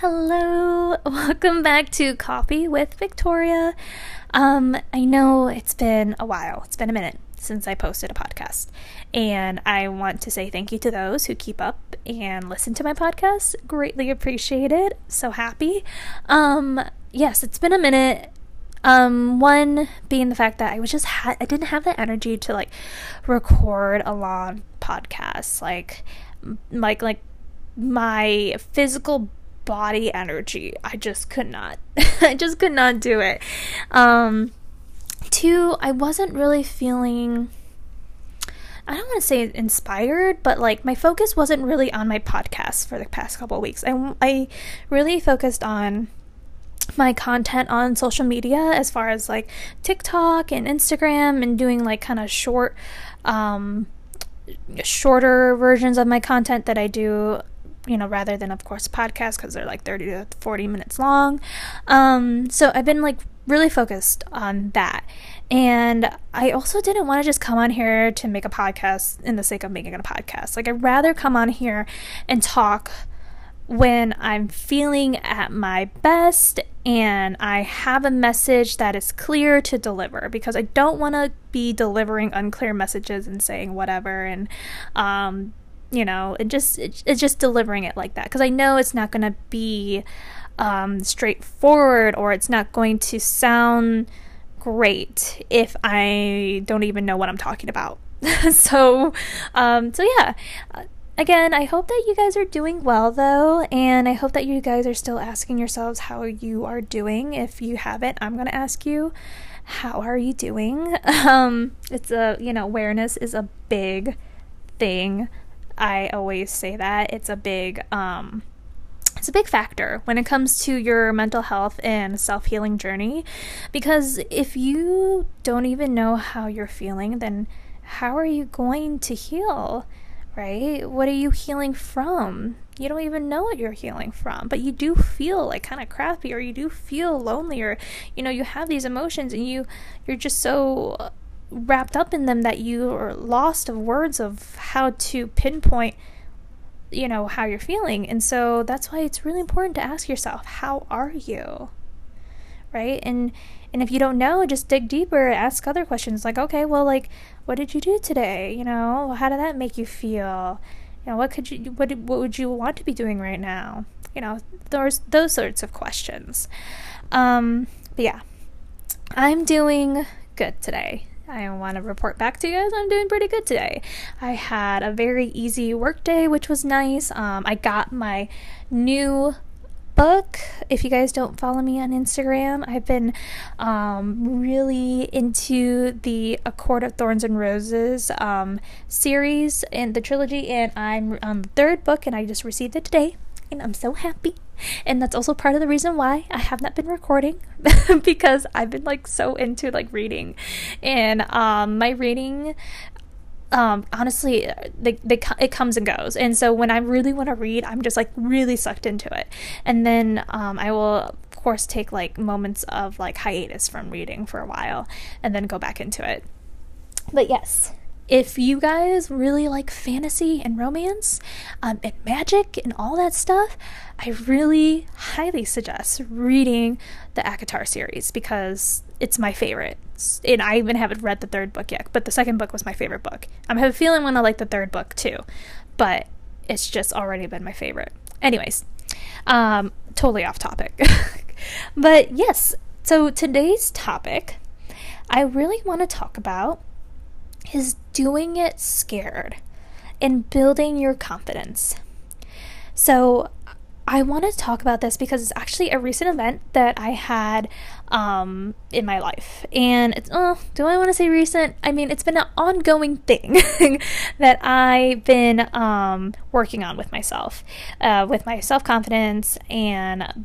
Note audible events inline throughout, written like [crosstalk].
Hello, [laughs] welcome back to Coffee with Victoria. Um, I know it's been a while, it's been a minute since I posted a podcast, and I want to say thank you to those who keep up and listen to my podcast. Greatly appreciated. So happy. Um, yes, it's been a minute. Um, one being the fact that I was just ha- I didn't have the energy to like record a long podcast, like like like my physical body energy. I just could not. [laughs] I just could not do it. Um, two, I wasn't really feeling. I don't want to say inspired, but like my focus wasn't really on my podcast for the past couple weeks. I, I really focused on my content on social media as far as like TikTok and Instagram and doing like kind of short um shorter versions of my content that I do you know, rather than, of course, podcasts because they're like 30 to 40 minutes long. Um, so I've been like really focused on that. And I also didn't want to just come on here to make a podcast in the sake of making a podcast. Like, I'd rather come on here and talk when I'm feeling at my best and I have a message that is clear to deliver because I don't want to be delivering unclear messages and saying whatever and um, you know, it just it, it's just delivering it like that because I know it's not going to be um, straightforward or it's not going to sound great if I don't even know what I'm talking about. [laughs] so, um, so yeah. Again, I hope that you guys are doing well though, and I hope that you guys are still asking yourselves how you are doing. If you haven't, I'm gonna ask you, how are you doing? [laughs] Um, it's a you know awareness is a big thing I always say that it's a big um it's a big factor when it comes to your mental health and self-healing journey because if you don't even know how you're feeling then how are you going to heal? Right? What are you healing from? You don't even know what you're healing from, but you do feel like kind of crappy or you do feel lonely or you know, you have these emotions and you you're just so wrapped up in them that you are lost of words of how to pinpoint you know how you're feeling. And so that's why it's really important to ask yourself how are you? Right? And and if you don't know just dig deeper ask other questions like okay well like what did you do today? You know how did that make you feel? You know what could you what what would you want to be doing right now? You know those those sorts of questions. Um but yeah i'm doing good today I want to report back to you guys. I'm doing pretty good today. I had a very easy work day, which was nice. Um, I got my new book. If you guys don't follow me on Instagram, I've been um, really into the A Court of Thorns and Roses um, series and the trilogy, and I'm on the third book, and I just received it today and I'm so happy. And that's also part of the reason why I have not been recording [laughs] because I've been like so into like reading. And um my reading um honestly they, they it comes and goes. And so when i really want to read i'm just like really sucked into it. And then um i will of course take like moments of like hiatus from reading for a while and then go back into it. But yes if you guys really like fantasy and romance um, and magic and all that stuff, I really highly suggest reading the ACOTAR series because it's my favorite. And I even haven't read the third book yet, but the second book was my favorite book. I have a feeling when I like the third book too, but it's just already been my favorite. Anyways, um, totally off topic. [laughs] but yes, so today's topic, I really want to talk about is doing it scared and building your confidence. So, I want to talk about this because it's actually a recent event that I had um, in my life. And it's, oh, do I want to say recent? I mean, it's been an ongoing thing [laughs] that I've been um, working on with myself, uh, with my self confidence and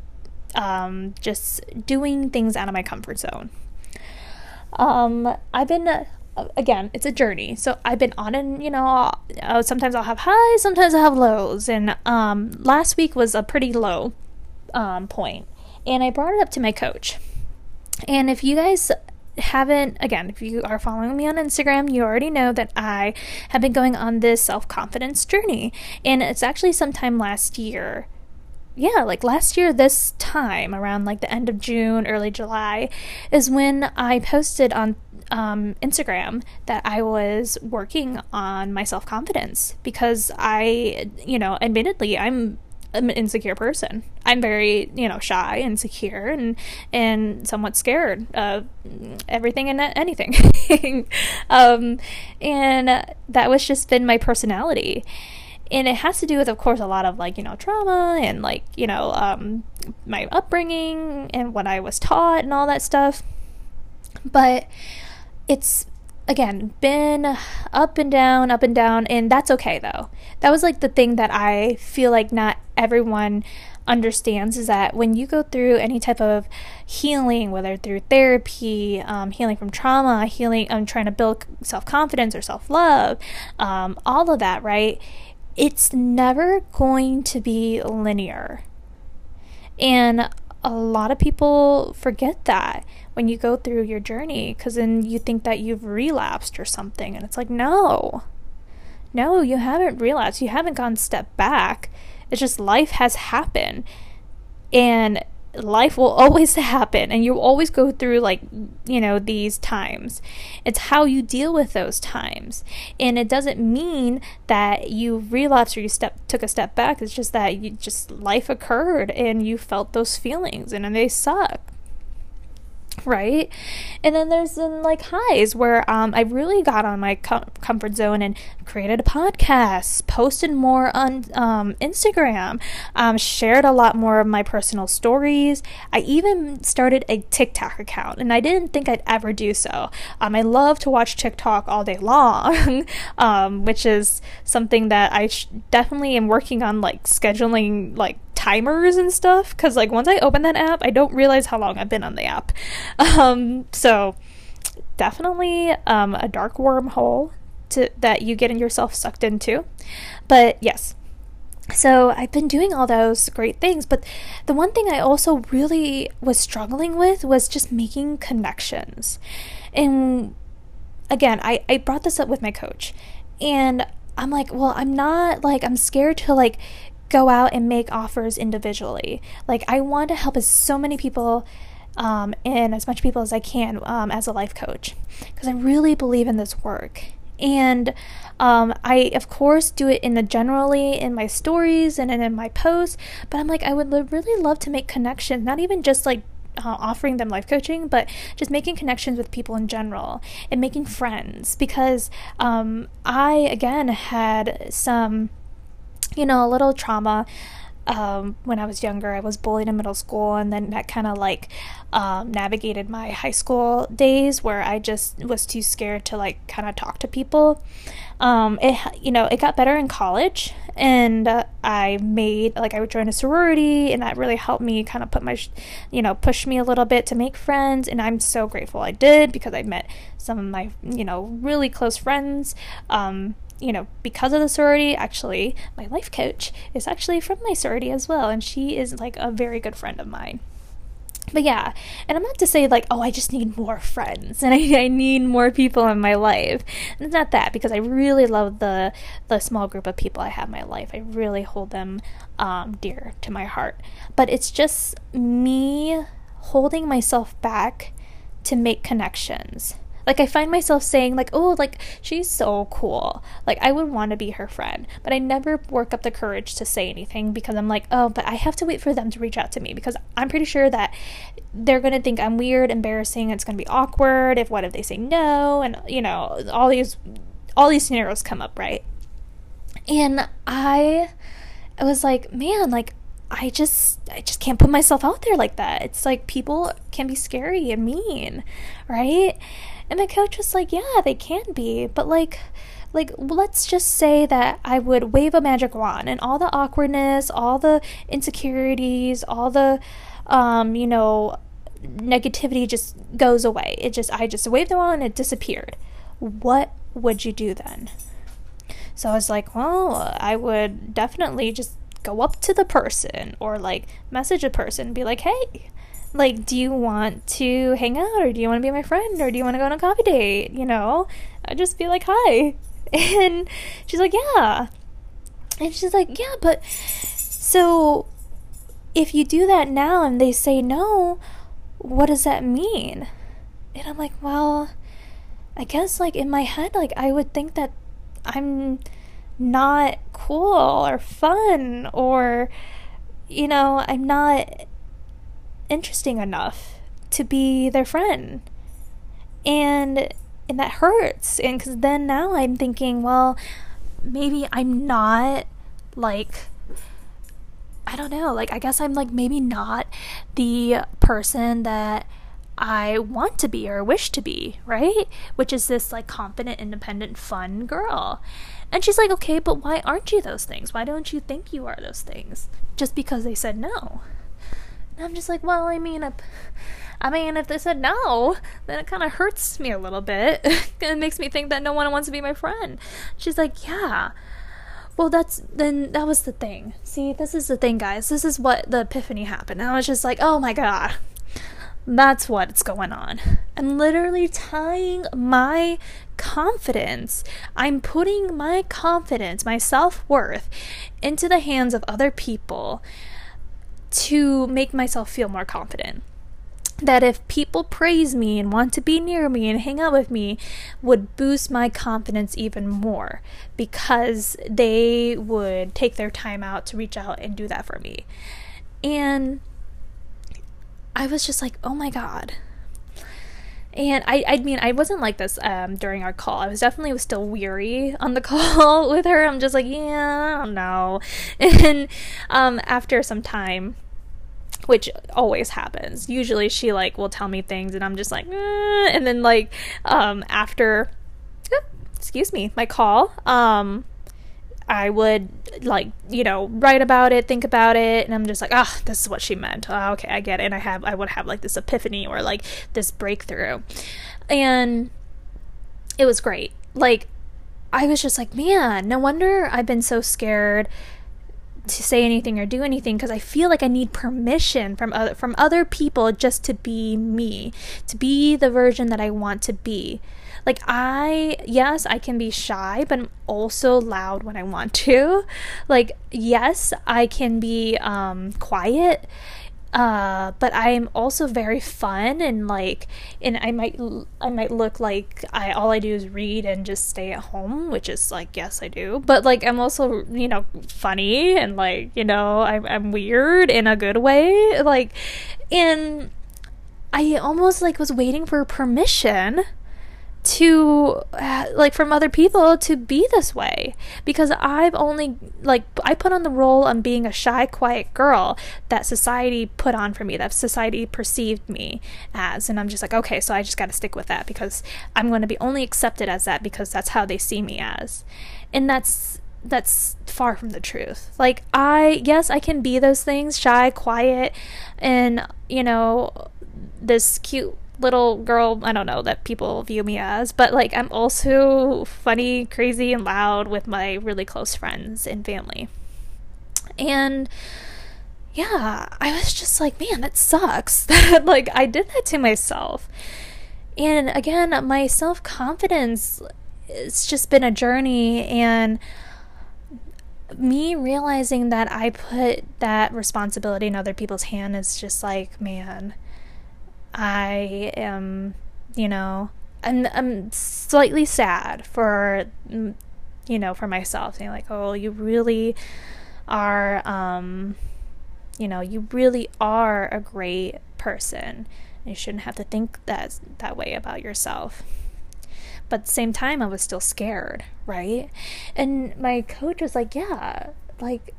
um, just doing things out of my comfort zone. Um, I've been again, it's a journey. So I've been on and, you know, uh, sometimes I'll have highs, sometimes I'll have lows. And um, last week was a pretty low um, point. And I brought it up to my coach. And if you guys haven't, again, if you are following me on Instagram, you already know that I have been going on this self confidence journey. And it's actually sometime last year yeah, like last year, this time around like the end of June, early July, is when I posted on um, Instagram that I was working on my self confidence because I, you know, admittedly, I'm an insecure person. I'm very, you know, shy, and insecure, and and somewhat scared of everything and anything. [laughs] um, and that was just been my personality and it has to do with of course a lot of like you know trauma and like you know um, my upbringing and what i was taught and all that stuff but it's again been up and down up and down and that's okay though that was like the thing that i feel like not everyone understands is that when you go through any type of healing, whether through therapy, um, healing from trauma, healing, um, trying to build self confidence or self love, um, all of that, right? it's never going to be linear. And a lot of people forget that when you go through your journey because then you think that you've relapsed or something. And it's like, no, no, you haven't relapsed. You haven't gone step back. It's just life has happened. And life will always [laughs] happen and you always go through like you know these times. It's how you deal with those times. And it doesn't mean that you relapsed or you step took a step back. It's just that you just life occurred and you felt those feelings and, and they suck right? And then there's then like highs where um, I really got on my com- comfort zone and created a podcast, posted more on um, Instagram, um, shared a lot more of my personal stories. I even started a TikTok account, and I didn't think I'd ever do so. Um, I love to watch TikTok all day long, [laughs] um, which is something that I sh- definitely am working on, like scheduling like timers and stuff because like once I open that app, I don't realize how long I've been on the app. [laughs] Um, so definitely um, a dark wormhole to that you get yourself sucked into. But yes. So I've been doing all those great things, but the one thing I also really was struggling with was just making connections. And again, I, I brought this up with my coach and I'm like, well, I'm not like I'm scared to like go out and make offers individually. Like, I want to help as so many people um, and as much people as I can um, as a life coach because I really believe in this work. And um, I, of course, do it in a generally in my stories and in my posts, but I'm like, I would really love to make connections, not even just like uh, offering them life coaching, but just making connections with people in general and making friends because um, I, again, had some you know, a little trauma. Um, when I was younger, I was bullied in middle school, and then that kind of like um, navigated my high school days where I just was too scared to like kind of talk to people. Um, it you know it got better in college, and uh, I made like I would join a sorority, and that really helped me kind of put my you know push me a little bit to make friends, and I'm so grateful I did because I met some of my you know really close friends. Um, you know, because of the sorority, actually, my life coach is actually from my sorority as well, and she is like a very good friend of mine. But yeah, and I'm not to say like, oh, I just need more friends and [laughs] I, I need more people in my life. it's not that because I really love the the small group of people I have in my life. I really hold them um, dear to my heart. But it's just me holding myself back to make connections like I find myself saying like, "Oh, like she's so cool. Like I would want to be her friend." But I never work up the courage to say anything because I'm like, "Oh, but I have to wait for them to reach out to me because I'm pretty sure that they're going to think I'm weird, embarrassing, it's going to be awkward if what if they say no and you know, all these all these scenarios come up, right? And I I was like, "Man, like I just I just can't put myself out there like that. It's like people can be scary and mean, right? And the coach was like, Yeah, they can be, but like, like let's just say that I would wave a magic wand and all the awkwardness, all the insecurities, all the, um, you know, negativity just goes away. It just I just waved the wand and it disappeared. What would you do then? So I was like, well, I would definitely just go up to the person or like message a person, be like, hey, like, do you want to hang out or do you want to be my friend or do you want to go on a coffee date? You know, I'd just be like, hi. [laughs] And she's like, yeah. And she's like, yeah, but so if you do that now and they say no, what does that mean? And I'm like, well, I guess like in my head, like I would think that I'm not cool or fun or, you know, I'm not interesting enough to be their friend. And and that hurts. And cuz then now I'm thinking, well, maybe I'm not like I don't know, like I guess I'm like maybe not the person that I want to be or wish to be, right? Which is this like confident, independent, fun girl. And she's like, okay, but why aren't you those things? Why don't you think you are those things? Just because they said no. And I'm just like, well, I mean, I mean, if they said no, then it kind of hurts me a little bit. [laughs] it makes me think that no one wants to be my friend. She's like, yeah. Well, that's then that was the thing. See, this is the thing, guys. This is what the epiphany happened. And I was just like, oh my god. That's what's going on. I'm literally tying my confidence, I'm putting my confidence, my self worth into the hands of other people to make myself feel more confident. That if people praise me and want to be near me and hang out with me, would boost my confidence even more because they would take their time out to reach out and do that for me. And I was just like, oh my God. And I, I mean, I wasn't like this um, during our call. I was definitely still weary [laughs] on the call [laughs] with her. I'm just like, yeah, I don't know. [laughs] And um, after some time, which always happens, usually she like will tell me things, and I'm just like, eh. and then like um, after, excuse me, my call, um, I would like, you know, write about it, think about it, and I'm just like, ah, oh, this is what she meant. Oh, okay, I get it. And I have I would have like this epiphany or like this breakthrough. And it was great. Like I was just like, man, no wonder I've been so scared to say anything or do anything because I feel like I need permission from other from other people just to be me, to be the version that I want to be. Like, I, yes, I can be shy, but I'm also loud when I want to. Like, yes, I can be um, quiet. Uh, but I'm also very fun and like, and I might, I might look like I all I do is read and just stay at home, which is like, yes, I do. But like, I'm also, you know, funny and like, you know, I'm, I'm weird in a good way. Like, and I almost like was waiting for permission to uh, like from other people to be this way. Because I've only like I put on the role of being a shy quiet girl that society put on for me that society perceived me as. And I'm just like okay so I just got to stick with that because I'm going to be only accepted as that because that's how they see me as. And that's that's far from the truth. Like I yes, I can be those things, shy, quiet, and you know, this cute little girl, I don't know, that people view me as, but like I'm also funny, crazy, and loud with my really close friends and family. And yeah, I was just like, man, that sucks [laughs] that like I did that to myself. And again, my self confidence, it's just been a journey and me realizing that I put that responsibility in other people's hand is just like, man, I am, you know, I'm, I'm slightly sad for, mm, you know, for myself, saying like, oh, you really are, um, you know, you really are a great person. You shouldn't have to think that that way about yourself. But at the same time, I was still scared, right? And my coach was like, yeah, like,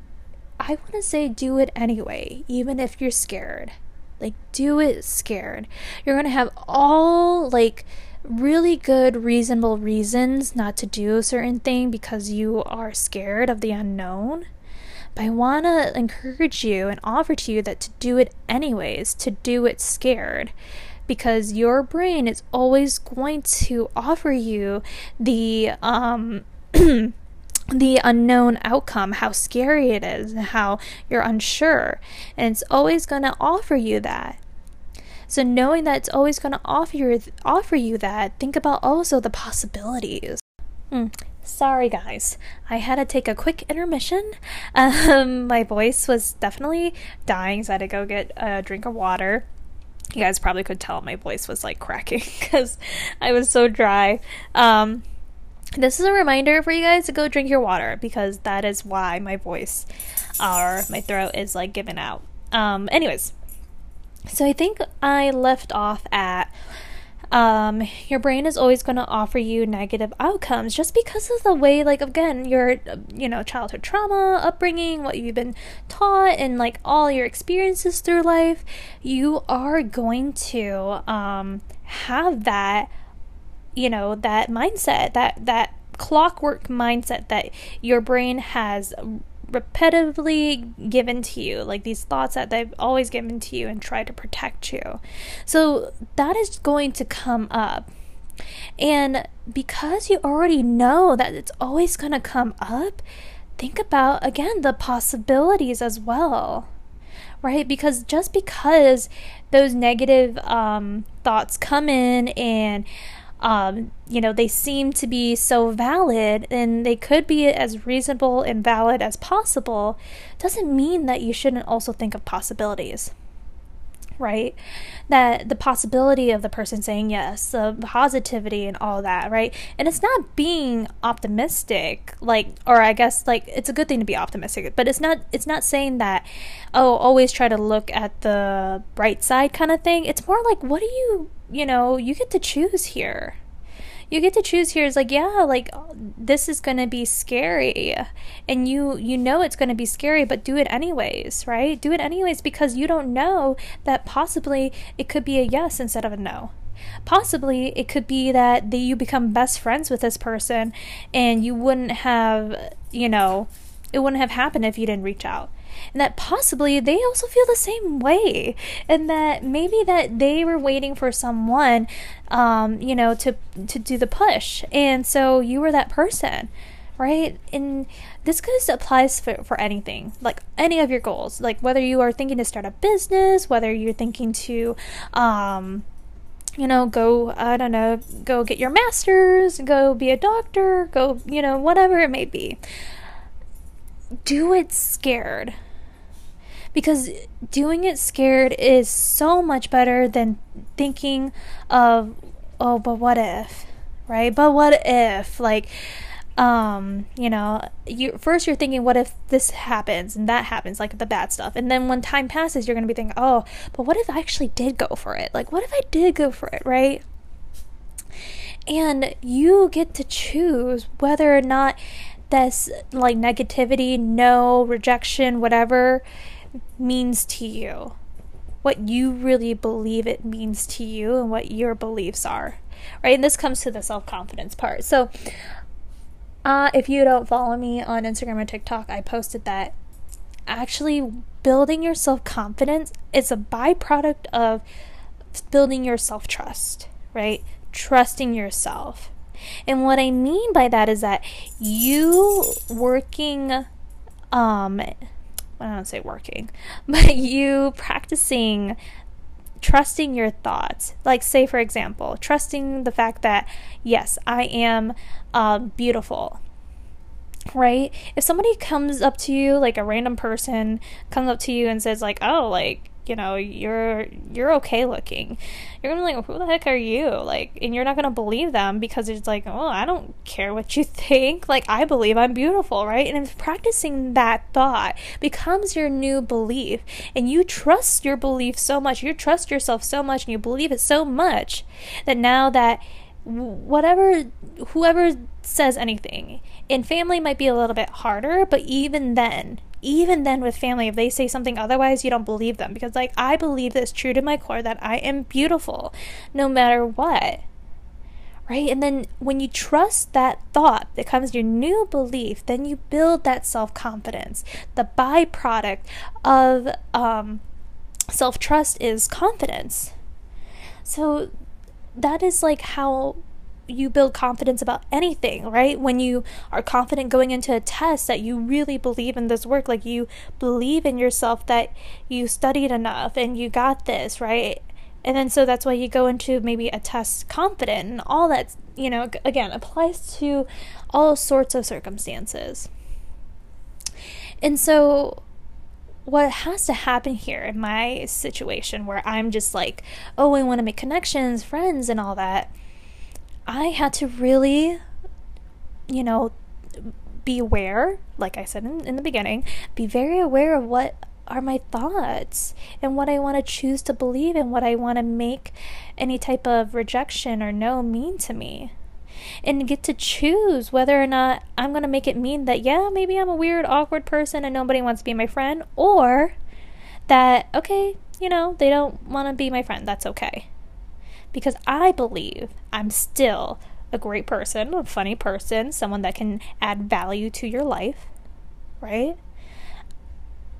I want to say do it anyway, even if you're scared. Like, do it scared. You're going to have all, like, really good, reasonable reasons not to do a certain thing because you are scared of the unknown. But I want to encourage you and offer to you that to do it anyways, to do it scared. Because your brain is always going to offer you the, um, [clears throat] the unknown outcome, how scary it is, how you're unsure. And it's always going to offer you that. So knowing that it's always going to offer you offer you that, think about also the possibilities. Mm. Sorry, guys. I had to take a quick intermission. [laughs] Um, my voice was definitely dying, so I had to go get a drink of water. You guys probably could tell my voice was like cracking [laughs] because I was so dry. Um, this is a reminder for you guys to go drink your water because that is why my voice or my throat is like giving out. Um, anyways, so I think I left off at um, your brain is always going to offer you negative outcomes just because of the way, like, again, your, you know, childhood trauma, upbringing, what you've been taught, and like all your experiences through life. You are going to um, have that, you know, that mindset, that, that clockwork mindset that your brain has repetitively given to you, like these thoughts that they've always given to you and try to protect you. So that is going to come up. And because you already know that it's always going to come up, think about again the possibilities as well. Right? Because just because those negative um, thoughts come in and um, you know, they seem to be so valid and they could be as reasonable and valid as possible, doesn't mean that you shouldn't also think of possibilities. Right? That the possibility of the person saying yes, the positivity and all that, right? And it's not being optimistic, like, or I guess, like, it's a good thing to be optimistic, but it's not, it's not saying that, oh, always try to look at the bright side kind of thing. It's more like, what do you you know, you get to choose here. You get to choose here is like, yeah, like this is going to be scary. And you you know it's going to be scary, but do it anyways, right? Do it anyways because you don't know that possibly it could be a yes instead of a no. Possibly it could be that, that you become best friends with this person and you wouldn't have, you know, it wouldn't have happened if you didn't reach out and that possibly they also feel the same way and that maybe that they were waiting for someone um, you know to to do the push and so you were that person right and this goes applies for, for anything like any of your goals like whether you are thinking to start a business whether you're thinking to um, you know, go, I don't know, go get your master's, go be a doctor, go, you know, whatever it may be. Do it scared because doing it scared is so much better than thinking of oh but what if right? But what if like um you know you first you're thinking what if this happens and that happens like the bad stuff. And then when time passes you're to be thinking oh but what if i actually did go for it? Like what if i did go for it right? And you get to choose whether or not this like negativity no rejection whatever means to you, what you really believe it means to you, and what your beliefs are. Right? And this comes to the self confidence part. So, uh, if you don't follow me on Instagram or TikTok, I posted that actually building your self confidence is a byproduct of building your self trust, right? Trusting yourself. And what I mean by that is that you working um I don't say working, [laughs] but you practicing trusting your thoughts. Like, say, for example, trusting the fact that, yes, I am uh, beautiful. Right? If somebody comes up to you, like a random person comes up to you and says, like, oh, like, you know you're you're okay looking. You're gonna be like who the heck are you? Like and you're not gonna believe them because it's like oh i don't care what you [laughs] think. Like i believe i'm beautiful right? And if practicing that thought becomes your new belief and you trust your belief so much you trust yourself so much and you believe it so much that now that whatever whoever says anything. In family might be a little bit harder but even then even then with family if they say something otherwise you don't believe them. Because like i believe this true to my core that i am beautiful no matter what. Right? And then when you trust that thought becomes your new belief then you build that self-confidence. The byproduct of um, self-trust is confidence. So that is like how you build confidence about anything, right? When you are confident going into a test that you really believe in this work, like you believe in yourself that you studied enough and you got this, right? and then so that's why you go into maybe a test confident and all that you know again applies to all sorts of circumstances and so what has to happen here in my situation where I'm just like, oh, I want to make connections, friends, and all that, I had to really, you know, be aware, like I said in, in the beginning, be very aware of what are my thoughts and what I want to choose to believe and what I want to make any type of rejection or no mean to me and get to choose whether or not I'm going to make it mean that, yeah, maybe I'm a weird, awkward person and nobody wants to be my friend, or that, okay, you know, they don't want to be my friend. That's okay. Because I believe I'm still a great person, a funny person, someone that can add value to your life, right?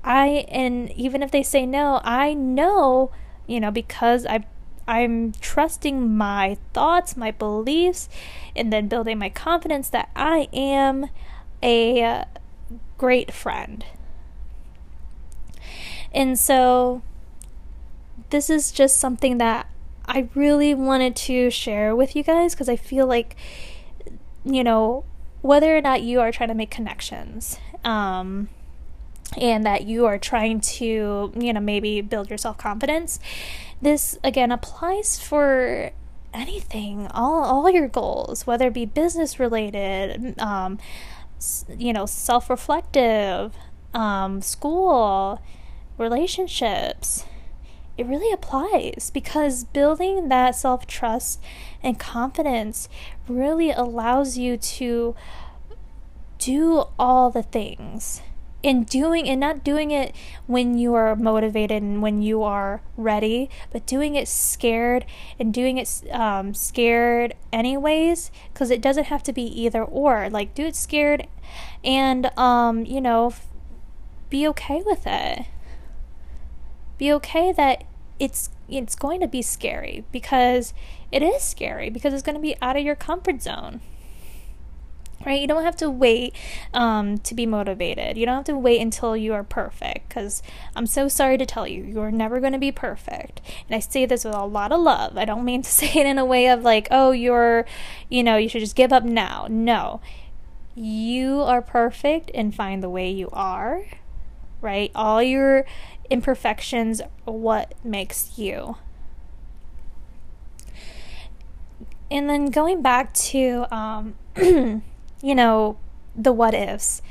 I, and even if they say no, I know, you know, because I I'm trusting my thoughts, my beliefs, and then building my confidence that I am a great friend. And so, this is just something that I really wanted to share with you guys because I feel like, you know, whether or not you are trying to make connections, um, and that you are trying to, you know, maybe build your self confidence, this again applies for anything, all all your goals, whether it be business related, um, you know, self reflective, um, school, relationships. It really applies because building that self trust and confidence really allows you to do all the things. In doing and not doing it when you are motivated and when you are ready but doing it scared and doing it um, scared anyways because it doesn't have to be either or. Like do it scared and um, you know be okay with it. Be okay that it's it's going to be scary because it is scary because it's going to be out of your comfort zone right? You don't have to wait um, to be motivated. You don't have to wait until you are perfect because I'm so sorry to tell you, you're never going to be perfect. And I say this with a lot of love. I don't mean [laughs] to say it in a way of like, oh, you're, you know, you should just give up now. No. You are perfect and find the way you are, right? All your imperfections what makes you. And then going back to um, [clears throat] you know, the what ifs,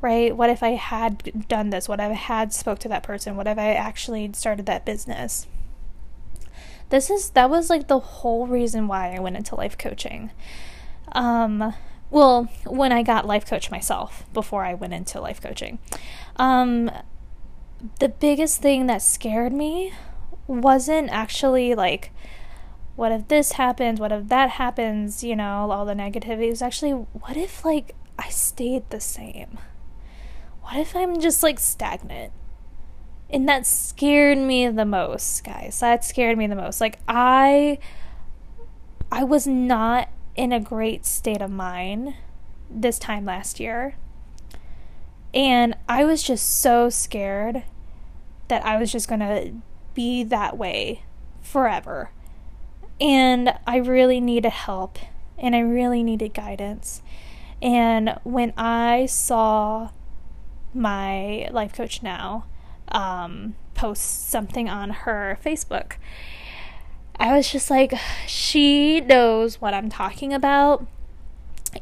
right? What if I had done this? What if I had spoke to that person? What if I actually started that business? This is that was like the whole reason why I went into life coaching. Um, well, when I got life coach myself before I went into life coaching. Um, the biggest thing that scared me wasn't actually like what if this happens? What if that happens? You know, all the negativity it was actually, what if like I stayed the same? What if I'm just like stagnant? And that scared me the most, guys. That scared me the most. Like I I was not in a great state of mind this time last year. And I was just so scared that I was just going to be that way forever. And I really needed help and I really needed guidance. And when I saw my life coach now um, post something on her Facebook, I was just like, she knows what I'm talking about.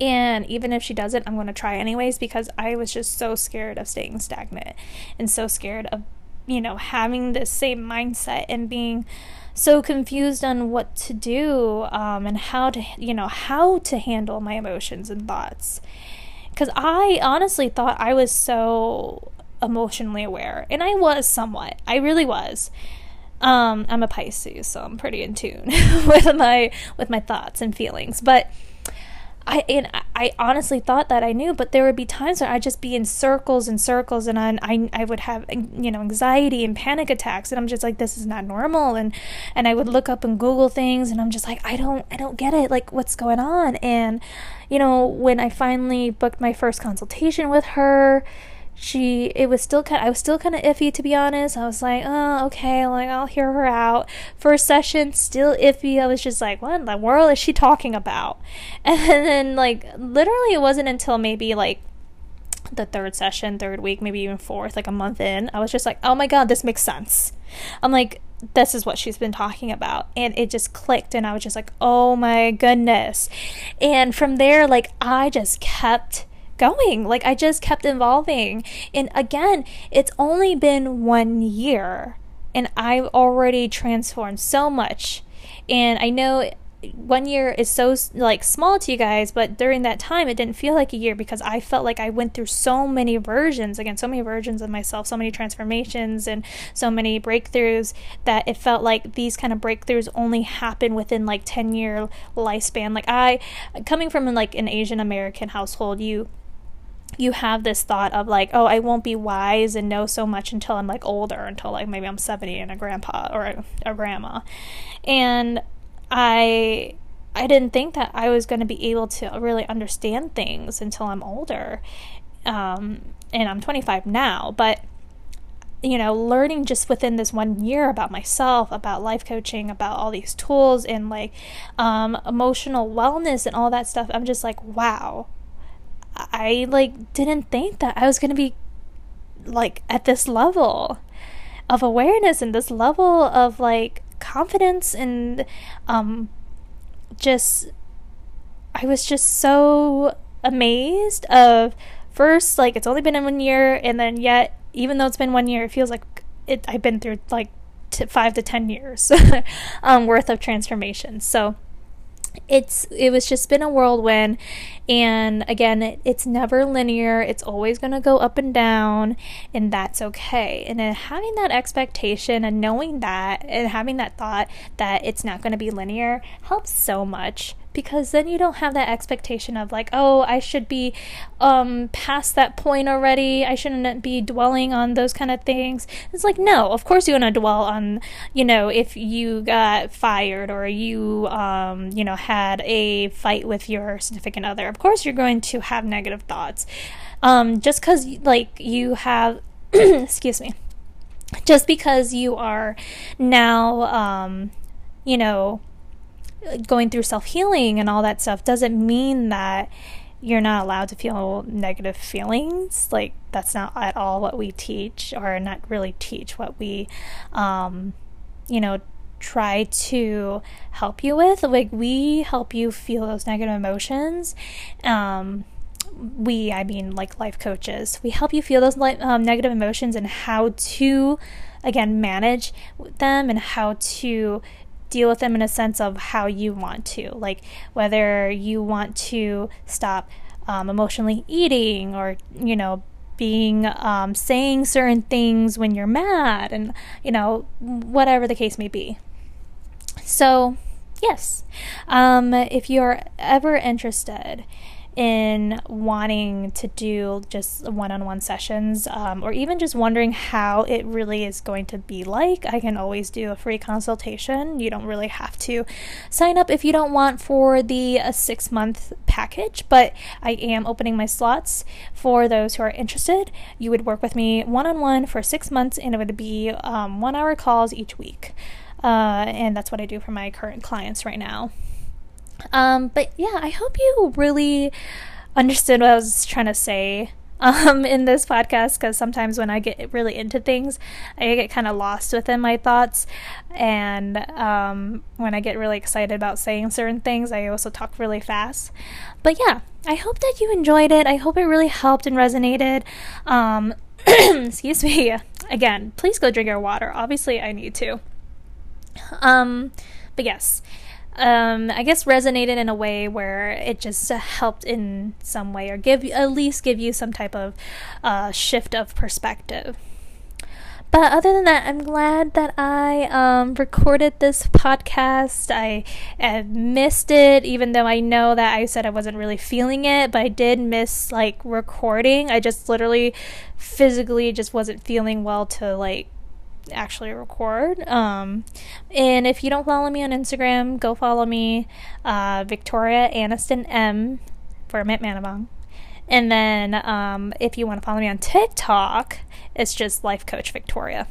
And even if she doesn't, I'm going to try anyways because I was just so scared of staying stagnant and so scared of, you know, having the same mindset and being so confused on what to do um, and how to you know how to handle my emotions and thoughts. Because i honestly thought i was so emotionally aware and i was somewhat. I really was. Um, i'm a pisces so i'm pretty in tune [laughs] with my with my thoughts and feelings. But I and I honestly thought that I knew, but there would be times where I'd just be in circles and circles, and I, I I would have you know anxiety and panic attacks, and I'm just like this is not normal, and and I would look up and Google things, and I'm just like I don't I don't get it, like what's going on, and you know when I finally booked my first consultation with her, she it was still kind I was still kind of iffy to be honest. I was like, "Oh, okay, like I'll hear her out." First session still iffy. I was just like, "What in the world is she talking about?" [laughs] And then like literally it wasn't until maybe like the third session, third week, maybe even fourth, like a month in, I was just like, "Oh my god, this makes sense." I'm like, this is what she's been talking about. And it just clicked, and I was just like, oh my goodness. And from there, like, I just kept going. Like, I just kept evolving. And again, it's only been one year, and I've already transformed so much. And I know one year is so like small to you guys but during that time it didn't feel like a year because i felt like i went through so many versions again so many versions of myself so many transformations and so many breakthroughs that it felt like these kind of breakthroughs only happen within like 10 year lifespan like i coming from like an asian american household you you have this thought of like, oh, I won't be wise and know so much until I'm like older, until like maybe I'm 70 and a grandpa or a, a grandma. And I I didn't think that I was going to be able to really understand things until I'm older. Um, and I'm 25 now, but you know, learning just within this one year about myself, about life coaching, about all these tools and like um, emotional wellness and all that stuff, I'm just like, wow. I like didn't think that I was going to be like at this level of awareness and this level of like confidence and um, just I was just so amazed of first like it's only been one year and then yet even though it's been one year it feels like it I've been through like t- five to ten years [laughs] um, worth of transformation. So it's it was just been a whirlwind. And again it, it's never linear. It's always going to go up and down and that's okay. And having that expectation and knowing that and having that thought that it's not going to be linear helps so much because then you don't have that expectation of like oh i should be um past that point already. I shouldn't be dwelling on those kind of things. It's like no of course you're to dwell on you know if you got fired or you um you know had a fight with your significant other. Of course you're going to have negative thoughts. Um just because like you have [clears throat] excuse me just because you are now um you know going through self healing and all that stuff doesn't mean that you're not allowed to feel negative feelings. Like, that's not at all what we teach, or not really teach what we, um, you know, try to help you with. Like, we help you feel those negative emotions. Um, we, I mean, like life coaches, we help you feel those um, negative emotions and how to, again, manage them and how to deal with them in a sense of how you want to, like whether you want to stop um, emotionally eating or, you know, being um, saying certain things when you're mad and, you know, whatever the case may be. So, yes, um, if you're ever interested in wanting to do just one on one sessions um, or even just wondering how it really is going to be like, I can always do a free consultation. You don't really have to sign up if you don't want for the uh, six month package, but I am opening my slots for those who are interested. You would work with me one on one for six months and it would be um, one hour calls each week. Uh, and that's what I do for my current clients right now. Um, but yeah, I hope you really understood what I was trying to say um, in this podcast because sometimes when I get really into things, I get kind of lost within my thoughts. And um, when I get really excited about saying certain things, I also talk really fast. But yeah, I hope that you enjoyed it. I hope it really helped and resonated. Um, [clears throat] excuse me. Again, please go drink your water. Obviously, I need to. Um, but yes um, I guess resonated in a way where it just uh, helped in some way or give at least give you some type of uh, shift of perspective. But other than that, I'm glad that I um, recorded this podcast. I, I missed it, even though I know that I said I wasn't really feeling it, but I did miss like recording. I just literally physically just wasn't feeling well to like actually record. Um, and if you don't follow me on Instagram, go follow me, uh, Victoria Aniston M for Mint Manabong. And then um, if you want to follow me on TikTok, it's just Life Coach Victoria.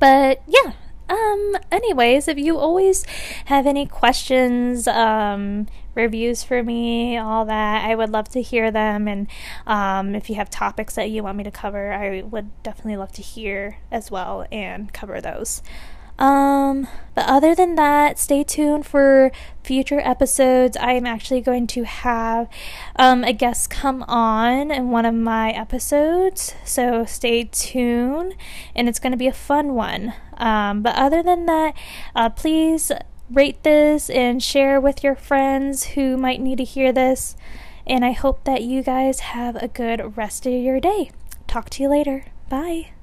But yeah, um anyways if you always have any questions um reviews for me all that i would love to hear them and um if you have topics that you want me to cover i would definitely love to hear as well and cover those um, but other than that, stay tuned for future episodes. I am actually going to have um, a guest come on in one of my episodes, so stay tuned, and it's going to be a fun one. Um, but other than that, uh, please rate this and share with your friends who might need to hear this. And I hope that you guys have a good rest of your day. Talk to you later. Bye.